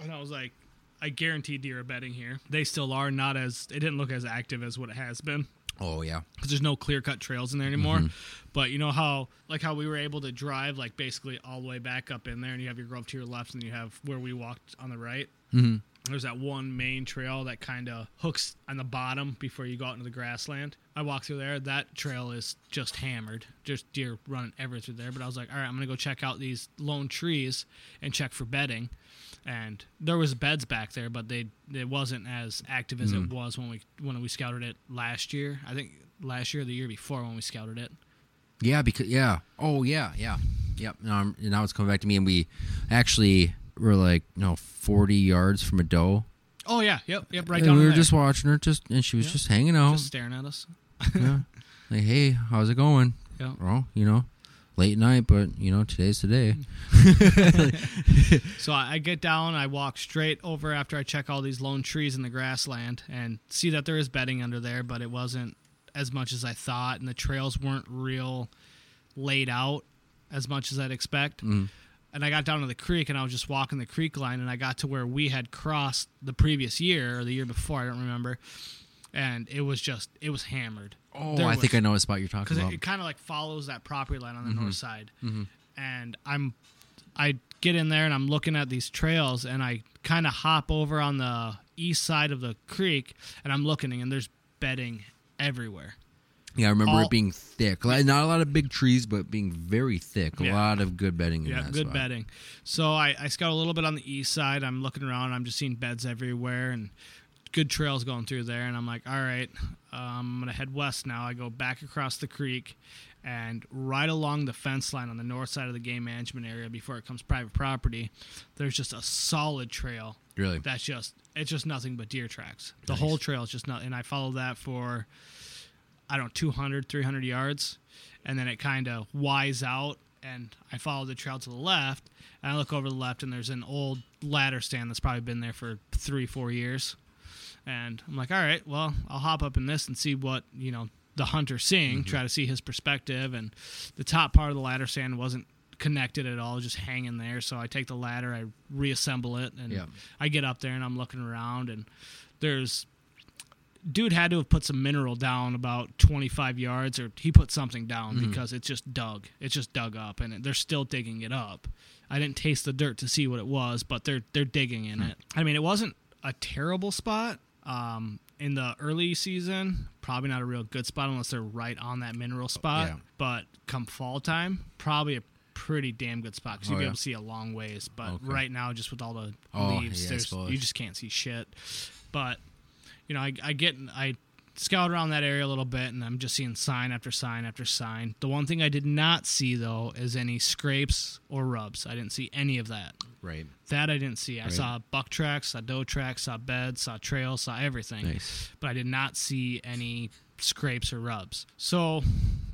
And I was like, I guarantee deer are bedding here. They still are not as it didn't look as active as what it has been. Oh yeah. because there's no clear cut trails in there anymore. Mm-hmm. But you know how like how we were able to drive like basically all the way back up in there, and you have your grove to your left, and you have where we walked on the right. hmm There's that one main trail that kind of hooks on the bottom before you go out into the grassland. I walked through there. That trail is just hammered, just deer running everywhere through there. But I was like, all right, I'm gonna go check out these lone trees and check for bedding. And there was beds back there, but they it wasn't as active as Mm. it was when we when we scouted it last year. I think last year or the year before when we scouted it. Yeah, because yeah. Oh yeah, yeah. Yep. Now, I'm, now it's coming back to me, and we actually were like, you no, forty yards from a doe. Oh yeah, yep, yep, right and down we were there. just watching her, just and she was Yeah. just hanging out. just staring at us. yeah. *laughs* Like, hey, how's it going? Yeah. Well, you know, late night, but you know, today's today. So I, I get down, I walk straight over after I check all these lone trees in the grassland and see that there is bedding under there, but it wasn't as much as I thought, and the trails weren't real laid out as much as I'd expect. Mm. And I got down to the creek, and I was just walking the creek line, and I got to where we had crossed the previous year or the year before, I don't remember. And it was just, it was hammered. Oh, There I was- think I know what spot you're talking about. it, it kind of like follows that property line on the north side. Mhm. And I'm, I get in there and I'm looking at these trails, and I kind of hop over on the east side of the creek, and I'm looking, and there's bedding everywhere. yeah, I remember all- it being thick. Like, not a lot of big trees, but being very thick. A Yeah. lot of good bedding in Yeah, that good spot. bedding. So I, I scout a little bit on the east side. I'm looking around. I'm just seeing beds everywhere and good trails going through there. And I'm like, all right, um, I'm gonna head west now. I go back across the creek and right along the fence line on the north side of the game management area before it comes private property. There's just a solid trail Really? that's just it's just nothing but deer tracks. The whole trail is just not. And I followed that for I don't know 200, 300 yards, and then it kind of wise out, and I follow the trail to the left, and I look over the left, and there's an old ladder stand that's probably been there for three, four years, and I'm like, all right, well, I'll hop up in this and see what you know the hunter's seeing, mm-hmm. try to see his perspective, and the top part of the ladder stand wasn't connected at all, just hanging there. So I take the ladder, I reassemble it, and Yeah. I get up there and I'm looking around, and there's dude had to have put some mineral down about 25 yards, or he put something down mm-hmm. because it's just dug. It's just dug up, and they're still digging it up. I didn't taste the dirt to see what it was, but they're they're digging in hmm. it. I mean, it wasn't a terrible spot. Um, in the early season, probably not a real good spot unless they're right on that mineral spot. Yeah. But come fall time, probably a pretty damn good spot because Oh, you'll be yeah. able to see a long ways. But Okay. right now, just with all the Oh, leaves, yeah, there's you just can't see shit. But you know, I, I get I scout around that area a little bit, and I'm just seeing sign after sign after sign. The one thing I did not see though is any scrapes or rubs. I didn't see any of that. Right. That I didn't see. I Right. saw buck tracks, saw doe tracks, saw beds, saw trails, saw everything Nice. but I did not see any scrapes or rubs. So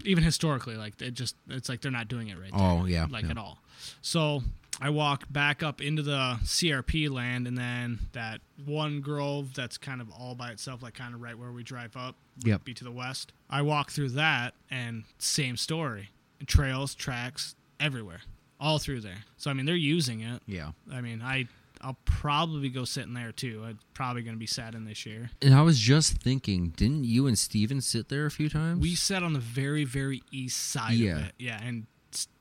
even historically, like it just it's like they're not doing it right there, Oh yeah. like yeah. at all. So I walk back up into the CRP land, and then that one grove that's kind of all by itself, like kind of right where we drive up, Yep. be to the west. I walk through that, and same story: trails, tracks everywhere, all through there. So I mean, they're using it. Yeah. I mean, I. I'll probably go sit in there too. I'm probably going to be sat in this year. And I was just thinking, didn't you and Steven sit there a few times? We sat on the very, very east side Yeah. of it. Yeah, and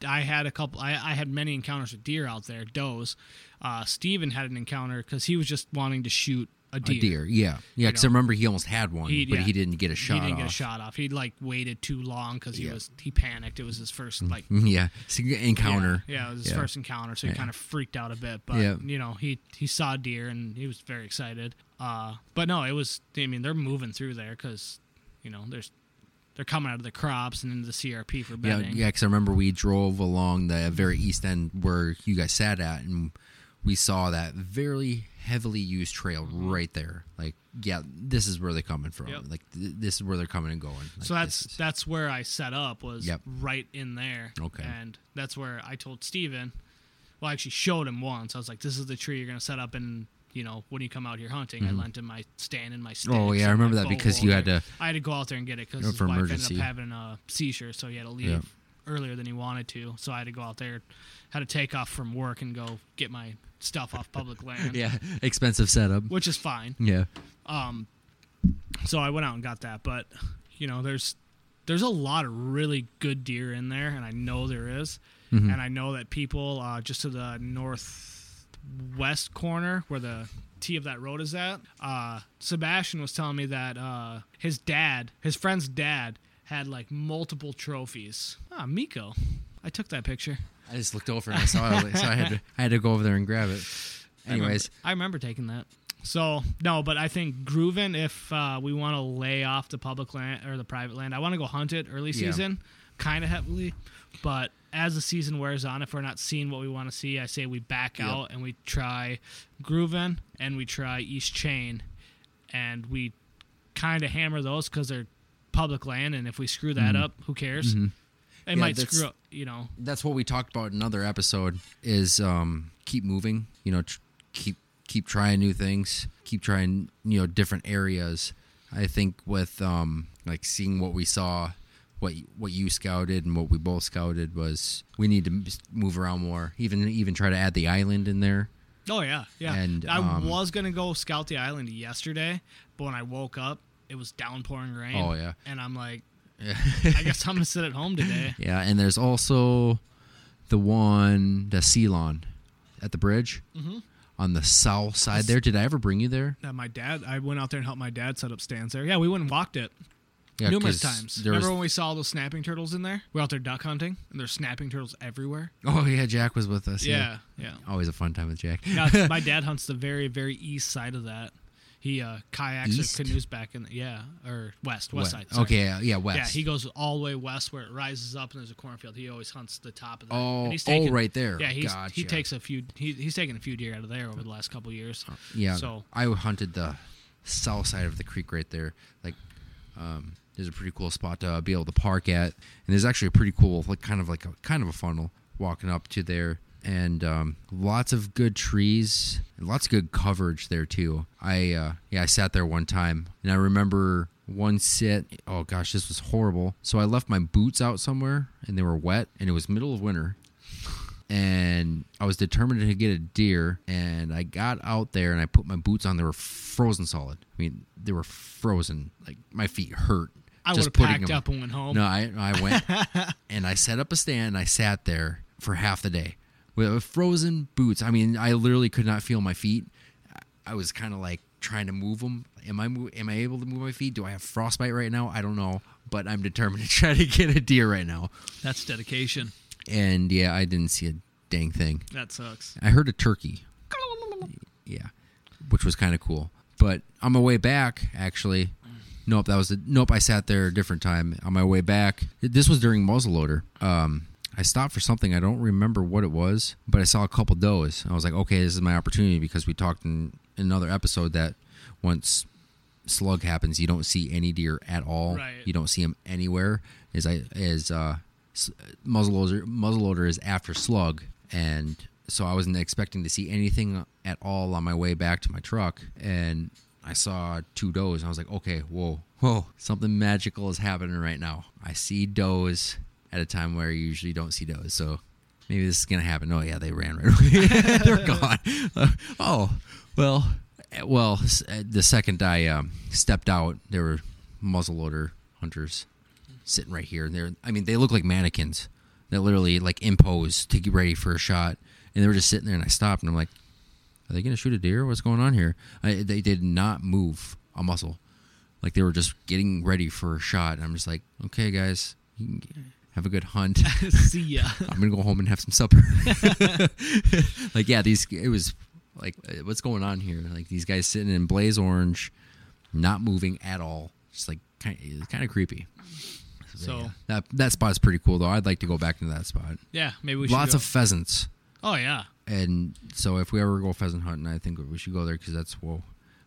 I had a couple. I, I had many encounters with deer out there, does. Uh, Steven had an encounter because he was just wanting to shoot a a deer. deer. Yeah. Yeah. Because I remember he almost had one, He- but yeah. he didn't get a shot. He didn't get a off. shot off. He like waited too long because he Yeah. was he panicked. It was his first like Yeah. Encounter. Yeah, yeah, it was his first encounter, so he kind of freaked out a bit. But you know, he he saw deer and he was very excited. Uh, but no, it was. I mean, they're moving through there because you know there's they're coming out of the crops and into the CRP for Yeah, bedding. yeah. Because I remember we drove along the very east end where you guys sat at, and we saw that very heavily used trail right there. Like, yeah, this is where they're coming from. Yep. Like, th- this is where they're coming and going. Like, so that's is- that's where I set up was Yep. right in there. Okay. And that's where I told Steven, well, I actually showed him once. I was like, "This is the tree you're going to set up in." You know, when you come out here hunting, I lent him my stand and my sticks. Mm-hmm. Oh, yeah, I remember that because you had to- I had to go out there and get it because Oh, his for wife emergency. ended up having a seizure, so he had to leave Yeah. earlier than he wanted to. So I had to go out there, had to take off from work and go get my stuff off public *laughs* land, yeah, expensive setup. which is fine. Yeah. Um, so I went out and got that, but you know, there's there's a lot of really good deer in there, and I know there is. Mhm. and I know that people uh, just to the northwest corner where the T of that road is at. Uh, Sebastian was telling me that uh, his dad, his friend's dad, had like multiple trophies. Ah, Miko. I took that picture. I just looked over and I saw it, so I had to I had to go over there and grab it. I remember- Anyways, I remember, taking that. So no, but I think grooving. If uh, we want to lay off the public land or the private land, I want to go hunt it early Yeah. season, kind of heavily. But as the season wears on, if we're not seeing what we want to see, I say we back Yep. out and we try grooving and we try East Chain, and we kind of hammer those because they're public land, and if we screw that up, who cares? It Mm-hmm. Yeah, might screw up, you know. that's what we talked about in another episode is um keep moving you know tr- keep keep trying new things keep trying you know different areas i think with um like seeing what we saw what what you scouted and what we both scouted was we need to move around more even even try to add the island in there Oh yeah, yeah. And, I um, was gonna go scout the island yesterday, but when I woke up, it was downpouring rain. Oh, yeah. and I'm like, *laughs* I guess I'm gonna sit at home today. yeah and there's also the one the ceylon at the bridge Mm-hmm. On the south side there did i ever bring you there That my dad, I went out there and helped my dad set up stands there. Yeah, we went and walked it yeah, numerous times. there was- Remember when we saw those snapping turtles in there? We were out there duck hunting, and there's snapping turtles everywhere. oh yeah jack was with us Yeah, yeah. Always a fun time with Jack. Now, my *laughs* dad hunts the very, very east side of that. He uh, kayaks East? or canoes back in, the, yeah, or west, west side. sorry. Okay, yeah, yeah, west. Yeah, he goes all the way west where it rises up and there's a cornfield. He always hunts the top of that. Oh, and he's oh, right there. Yeah, he's, Gotcha. he takes a few. He, he's taken a few deer out of there over the last couple of years. yeah. So I hunted the south side of the creek right there. Like, um, there's a pretty cool spot to be able to park at, and there's actually a pretty cool, like, kind of like a kind of a funnel walking up to there, and um, lots of good trees lots of good coverage there too. I uh, yeah, I sat there one time, and I remember one sit. Oh gosh, this was horrible. So I left my boots out somewhere, and they were wet, and it was middle of winter. and I was determined to get a deer. And I got out there and I put my boots on. They were frozen solid. I mean, they were frozen. Like my feet hurt. I would have packed them- up and went home. No, I I went *laughs* and I set up a stand. and I sat there for half the day with frozen boots. I mean, I literally could not feel my feet. I was kind of like trying to move them. Am I mo- am I able to move my feet? Do I have frostbite right now? I don't know, but I'm determined *laughs* to try to get a deer right now. That's dedication. And yeah, I didn't see a dang thing. That sucks. I heard a turkey. Yeah, which was kind of cool. But on my way back, actually, nope, that was the nope. I sat there a different time on my way back. This was during muzzleloader. Um, I stopped for something. I don't remember what it was, but I saw a couple does. I was like, okay, this is my opportunity because we talked in, in another episode that once slug happens, you don't see any deer at all. Right. You don't see them anywhere. As I as uh, muzzleloader muzzleloader is after slug, and so I wasn't expecting to see anything at all on my way back to my truck, and I saw two does. And I was like, okay, whoa, whoa, something magical is happening right now. I see does at a time where you usually don't see those. so. Maybe this is gonna happen. Oh yeah, they ran right away. *laughs* They're *laughs* gone. Uh, *laughs* oh, well, uh, well. uh, The second I um, stepped out, there were muzzleloader hunters sitting right here. And they're, I mean, they look like mannequins. They literally like impose to get ready for a shot, and they were just sitting there. And I stopped, and I'm like, "Are they gonna shoot a deer? What's going on here?" I, they did not move a muscle, like they were just getting ready for a shot. And I'm just like, "Okay, guys, you can g- have a good hunt." *laughs* See ya. I'm gonna go home and have some supper. *laughs* like, yeah, these it was like, uh, what's going on here? Like these guys sitting in blaze orange, not moving at all. Just like kind, it's kind of creepy. So- yeah, that that spot's pretty cool though. I'd like to go back into that spot. Yeah, maybe we should. Lots go. of pheasants, Oh yeah. and so if we ever go pheasant hunting, I think we should go there because that's whoa.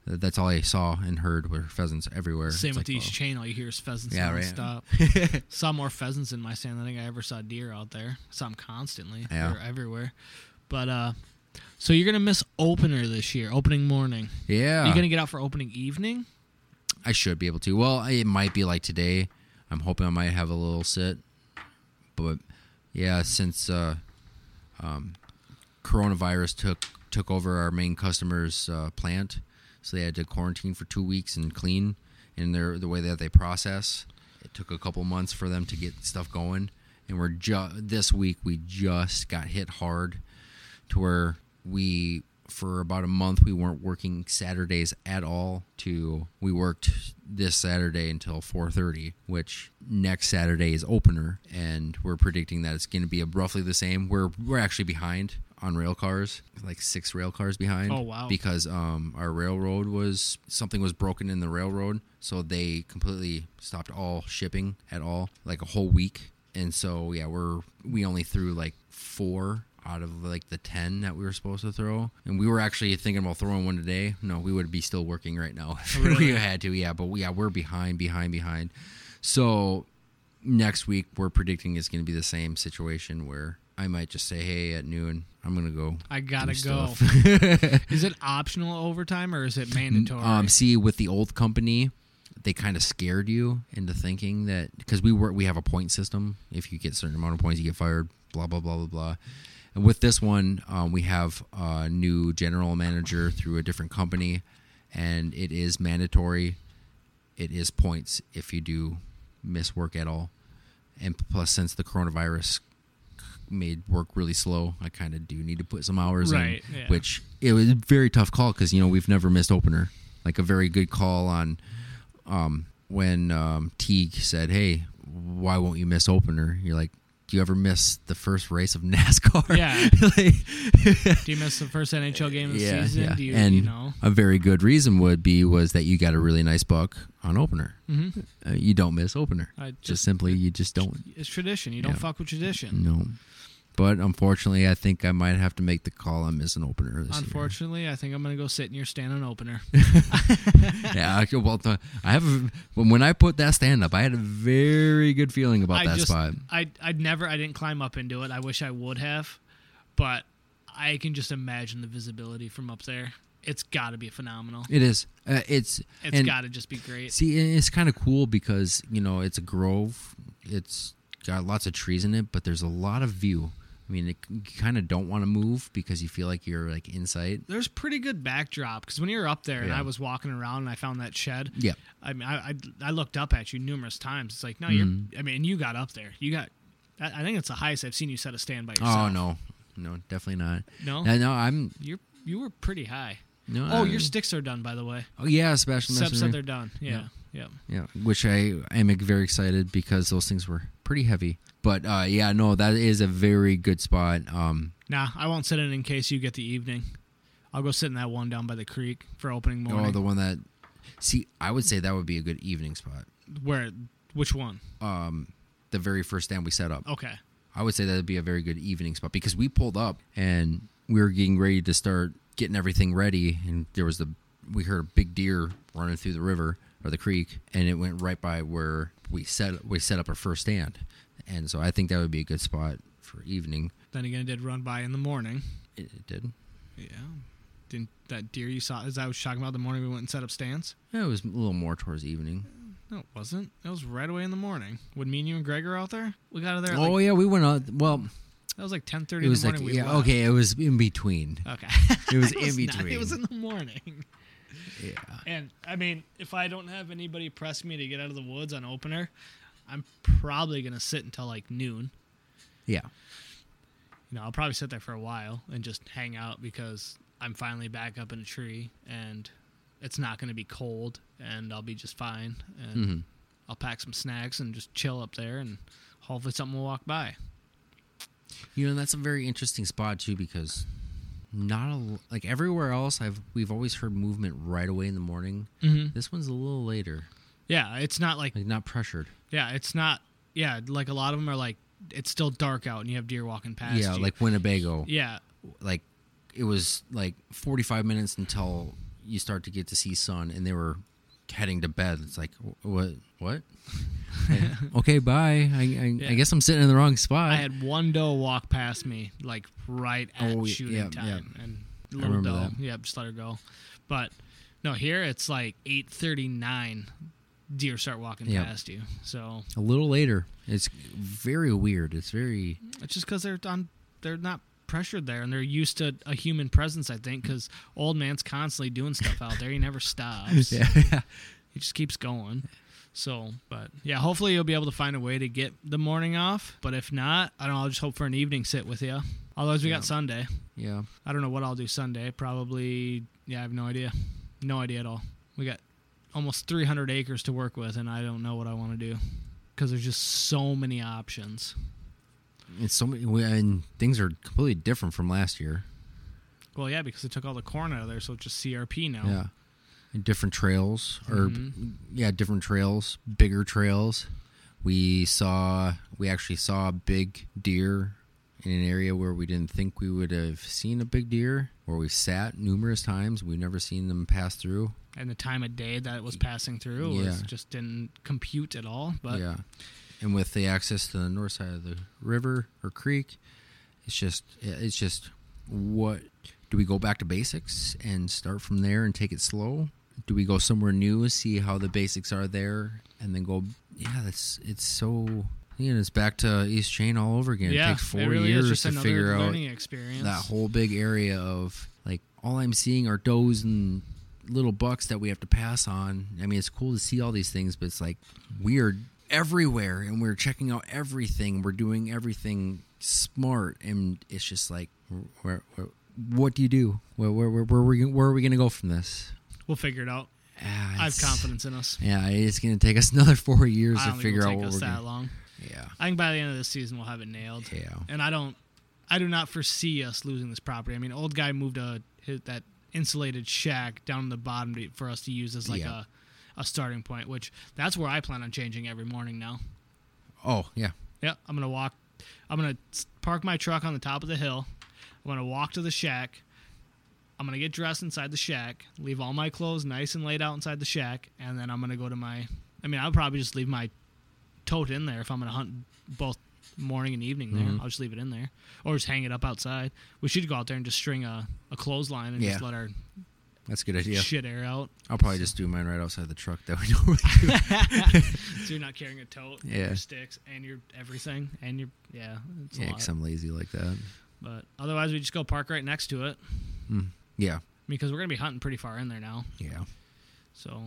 That's all I saw and heard were pheasants everywhere. Same It's with like, East whoa. Chain. All you hear is pheasants Yeah, right. *laughs* saw more pheasants in my stand than I think I ever saw deer out there. Saw them constantly. Yeah. They're everywhere. But uh, so you're gonna miss opener this year, opening morning. Yeah, You're you gonna get out for opening evening? I should be able to. Well, it might be like today. I'm hoping I might have a little sit, but yeah, since uh, um, coronavirus took took over our main customer's uh, plant, so they had to quarantine for two weeks and clean. And their the way that they process, it took a couple months for them to get stuff going. And we're just this week we just got hit hard to where we for about a month we weren't working Saturdays at all to we worked this Saturday until 4:30 which next Saturday is opener and we're predicting that it's going to be roughly the same we're we're actually behind on rail cars like 6 rail cars behind Oh, wow. because um our railroad was something was broken in the railroad so they completely stopped all shipping at all like a whole week and so yeah we're we only threw like four out of like the 10 that we were supposed to throw and we were actually thinking about throwing one today no we would be still working right now *laughs* if we had to yeah but we, yeah we're behind behind behind so next week we're predicting it's going to be the same situation where i might just say hey at noon i'm going to go I gotta go. *laughs* *laughs* is it optional overtime or is it mandatory? Um, see, with the old company, they kind of scared you into thinking that because we work, we have a point system. If you get a certain amount of points, you get fired. Blah blah blah blah blah. And with this one, um, we have a new general manager through a different company, and it is mandatory. It is points if you do miss work at all, and plus since the coronavirus made work really slow, I kind of do need to put some hours Right, in, yeah. which it was a very tough call because you know we've never missed opener. Like a very good call on um, when um, Teague said, "Hey, why won't you miss opener?" You're like, "Do you ever miss the first race of *laughs* NASCAR?" Yeah. *laughs* Like- Do you miss the first NHL game of the yeah, season? yeah. Do you, and you know? a very good reason would be was that you got a really nice buck on opener. hmm Uh, you don't miss opener. I just, just- simply, you just don't. It's tradition. You don't Yeah. fuck with tradition. No. But unfortunately, I think I might have to make the call on missing opener this year. Unfortunately, I think I'm gonna go sit in your stand on opener. year. *laughs* *laughs* yeah, I, well, I have a, when I put that stand up, I had a very good feeling about I that just, spot. I, I'd never, I didn't climb up into it. I wish I would have, but I can just imagine the visibility from up there. It's got to be phenomenal. It is. Uh, it's It's got to just be great. see, it's kind of cool because you know it's a grove. It's got lots of trees in it, but there's a lot of view. I mean, it, you kind of don't want to move because you feel like you're like in sight. There's pretty good backdrop because when you were up there and I was walking around and I found that shed. Yeah. I mean, I, I, I looked up at you numerous times. It's like, no, you're. Mm-hmm. I mean, you got up there. You got. I, I think it's the highest I've seen you set a stand by yourself. Oh no, no, definitely not. No? no, no I'm You're you were pretty high. No. Oh, I'm- your sticks are done, by the way. Oh yeah, Sebastian. Seb Messenger. said they're done. Yeah, yeah. Yeah, which I am very excited because those things were pretty heavy. But uh, yeah, no, that is a very good spot. Um, Nah, I won't sit in in case you get the evening. I'll go sit in that one down by the creek for opening morning. oh, the one that. See, I would say that would be a good evening spot. Where? Which one? Um, the very first stand we set up. Okay. I would say that would be a very good evening spot because we pulled up and we were getting ready to start getting everything ready, and there was the we heard a big deer running through the river or the creek, and it went right by where we set we set up our first stand, and so I think that would be a good spot for evening. Then again, it did run by in the morning. It, it did. Yeah. Didn't that deer you saw? Is that what you're talking about? The morning we went and set up stands? Yeah, it was a little more towards evening. No, it wasn't. It was right away in the morning. When me and you and Greg were out there, we got out of there. Oh like, yeah, we went out. Well, that was like ten thirty. it was the like yeah, left. okay, it was in between. Okay. It was *laughs* It in not- between. it was in the morning. Yeah. And I mean, if I don't have anybody press me to get out of the woods on opener, I'm probably gonna sit until like noon. Yeah. You know, I'll probably sit there for a while and just hang out because I'm finally back up in a tree and it's not going to be cold and I'll be just fine. And Mhm. I'll pack some snacks and just chill up there and hopefully something will walk by. You know, that's a very interesting spot too because not a, like everywhere else I've we've always heard movement right away in the morning. Mm-hmm. This one's a little later, Yeah, it's not like like not pressured. yeah, it's not yeah, like a lot of them are like it's still dark out and you have deer walking past. yeah, you. like Winnebago. yeah, Like it was like 45 minutes until you start to get to see sun and they were heading to bed. It's like wh- what what? *laughs* okay, bye. I, I, Yeah. I guess I'm sitting in the wrong spot. I had one doe walk past me, like right at Oh, shooting yeah, time, and I little doe. that. Yep, just let her go. But no, here it's like eight thirty nine. Deer start walking Yep. past you, so a little later. It's very weird. It's very it's just because they're on. They're not pressured there, and they're used to a human presence. I think because old man's constantly doing stuff out there. He never stops. *laughs* yeah. He just keeps going. So, but yeah, hopefully you'll be able to find a way to get the morning off. But if not, I don't know. I'll just hope for an evening sit with you. Otherwise, we Yeah. got Sunday. yeah. I don't know what I'll do Sunday. Probably, yeah, I have no idea. No idea at all. We got almost 300 acres to work with, and I don't know what I want to do because there's just so many options. It's so many, and things are completely different from last year. Well, yeah, because they took all the corn out of there, so it's just CRP now. Yeah. And different trails, or Mhm. yeah, different trails, bigger trails. We saw, we actually saw a big deer in an area where we didn't think we would have seen a big deer, where we sat numerous times. We've never seen them pass through. And the time of day that it was passing through was just didn't compute at all. But yeah. And with the access to the north side of the river or creek, it's just it's just what do we go back to basics and start from there and take it slow? Do we go somewhere new, see how the basics are there, and then go? Yeah, that's it's so. You know, it's back to East Chain all over again. yeah, it takes four it really years to figure out experience. that whole big area of like all I'm seeing are does and little bucks that we have to pass on. I mean, it's cool to see all these things, but it's like weird everywhere, and we're checking out everything. We're doing everything smart, and it's just like, where, where, what do you do? Where, where, where, where, are we, where are we going to go from this? We'll figure it out. Ah, I have confidence in us. Yeah, it's going to take us *laughs* another four years I to figure it'll out take what us that going. long. Yeah, I think by the end of the season we'll have it nailed. yeah, And I don't, I do not foresee us losing this property. I mean, old guy moved a his, that insulated shack down in the bottom to, for us to use as like Yeah. a, a starting point. Which that's where I plan on changing every morning now. Oh, yeah, Yeah, I'm gonna walk. I'm gonna park my truck on the top of the hill. I'm gonna walk to the shack. I'm gonna get dressed inside the shack. Leave all my clothes nice and laid out inside the shack, and then I'm gonna go to my. I mean, I'll probably just leave my tote in there if I'm gonna hunt both morning and evening there. Mhm. I'll just leave it in there, or just hang it up outside. We should go out there and just string a, a clothesline and just let our That's a good idea. shit air out. I'll probably just do mine right outside the truck that we *laughs* normally do. *laughs* so you're not carrying a tote, Yeah. your sticks, and your everything, and your yeah. It's yeah, because I'm lazy like that. But otherwise, we just go park right next to it Mm. Yeah, because we're gonna be hunting pretty far in there now. yeah. So,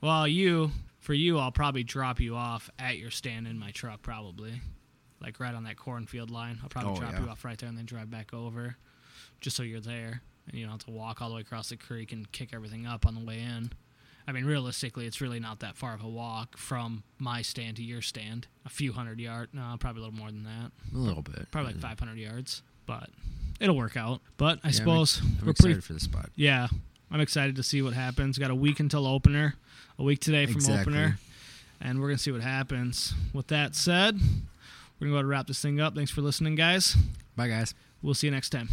well, you for you, I'll probably drop you off at your stand in my truck, probably, like right on that cornfield line. I'll probably Oh, drop yeah. you off right there and then drive back over, just so you're there and you don't have to walk all the way across the creek and kick everything up on the way in. I mean, realistically, it's really not that far of a walk from my stand to your stand. A few hundred yards, no, probably a little more than that. A little bit. Probably like 500 yards, but it'll work out. But I Yeah, I'm suppose ex- I'm we're excited pretty for the spot. yeah, I'm excited to see what happens. Got a week until opener, a week today from Exactly. opener, and we're gonna see what happens. With that said, we're gonna go ahead and wrap this thing up. Thanks for listening, guys. Bye, guys. We'll see you next time.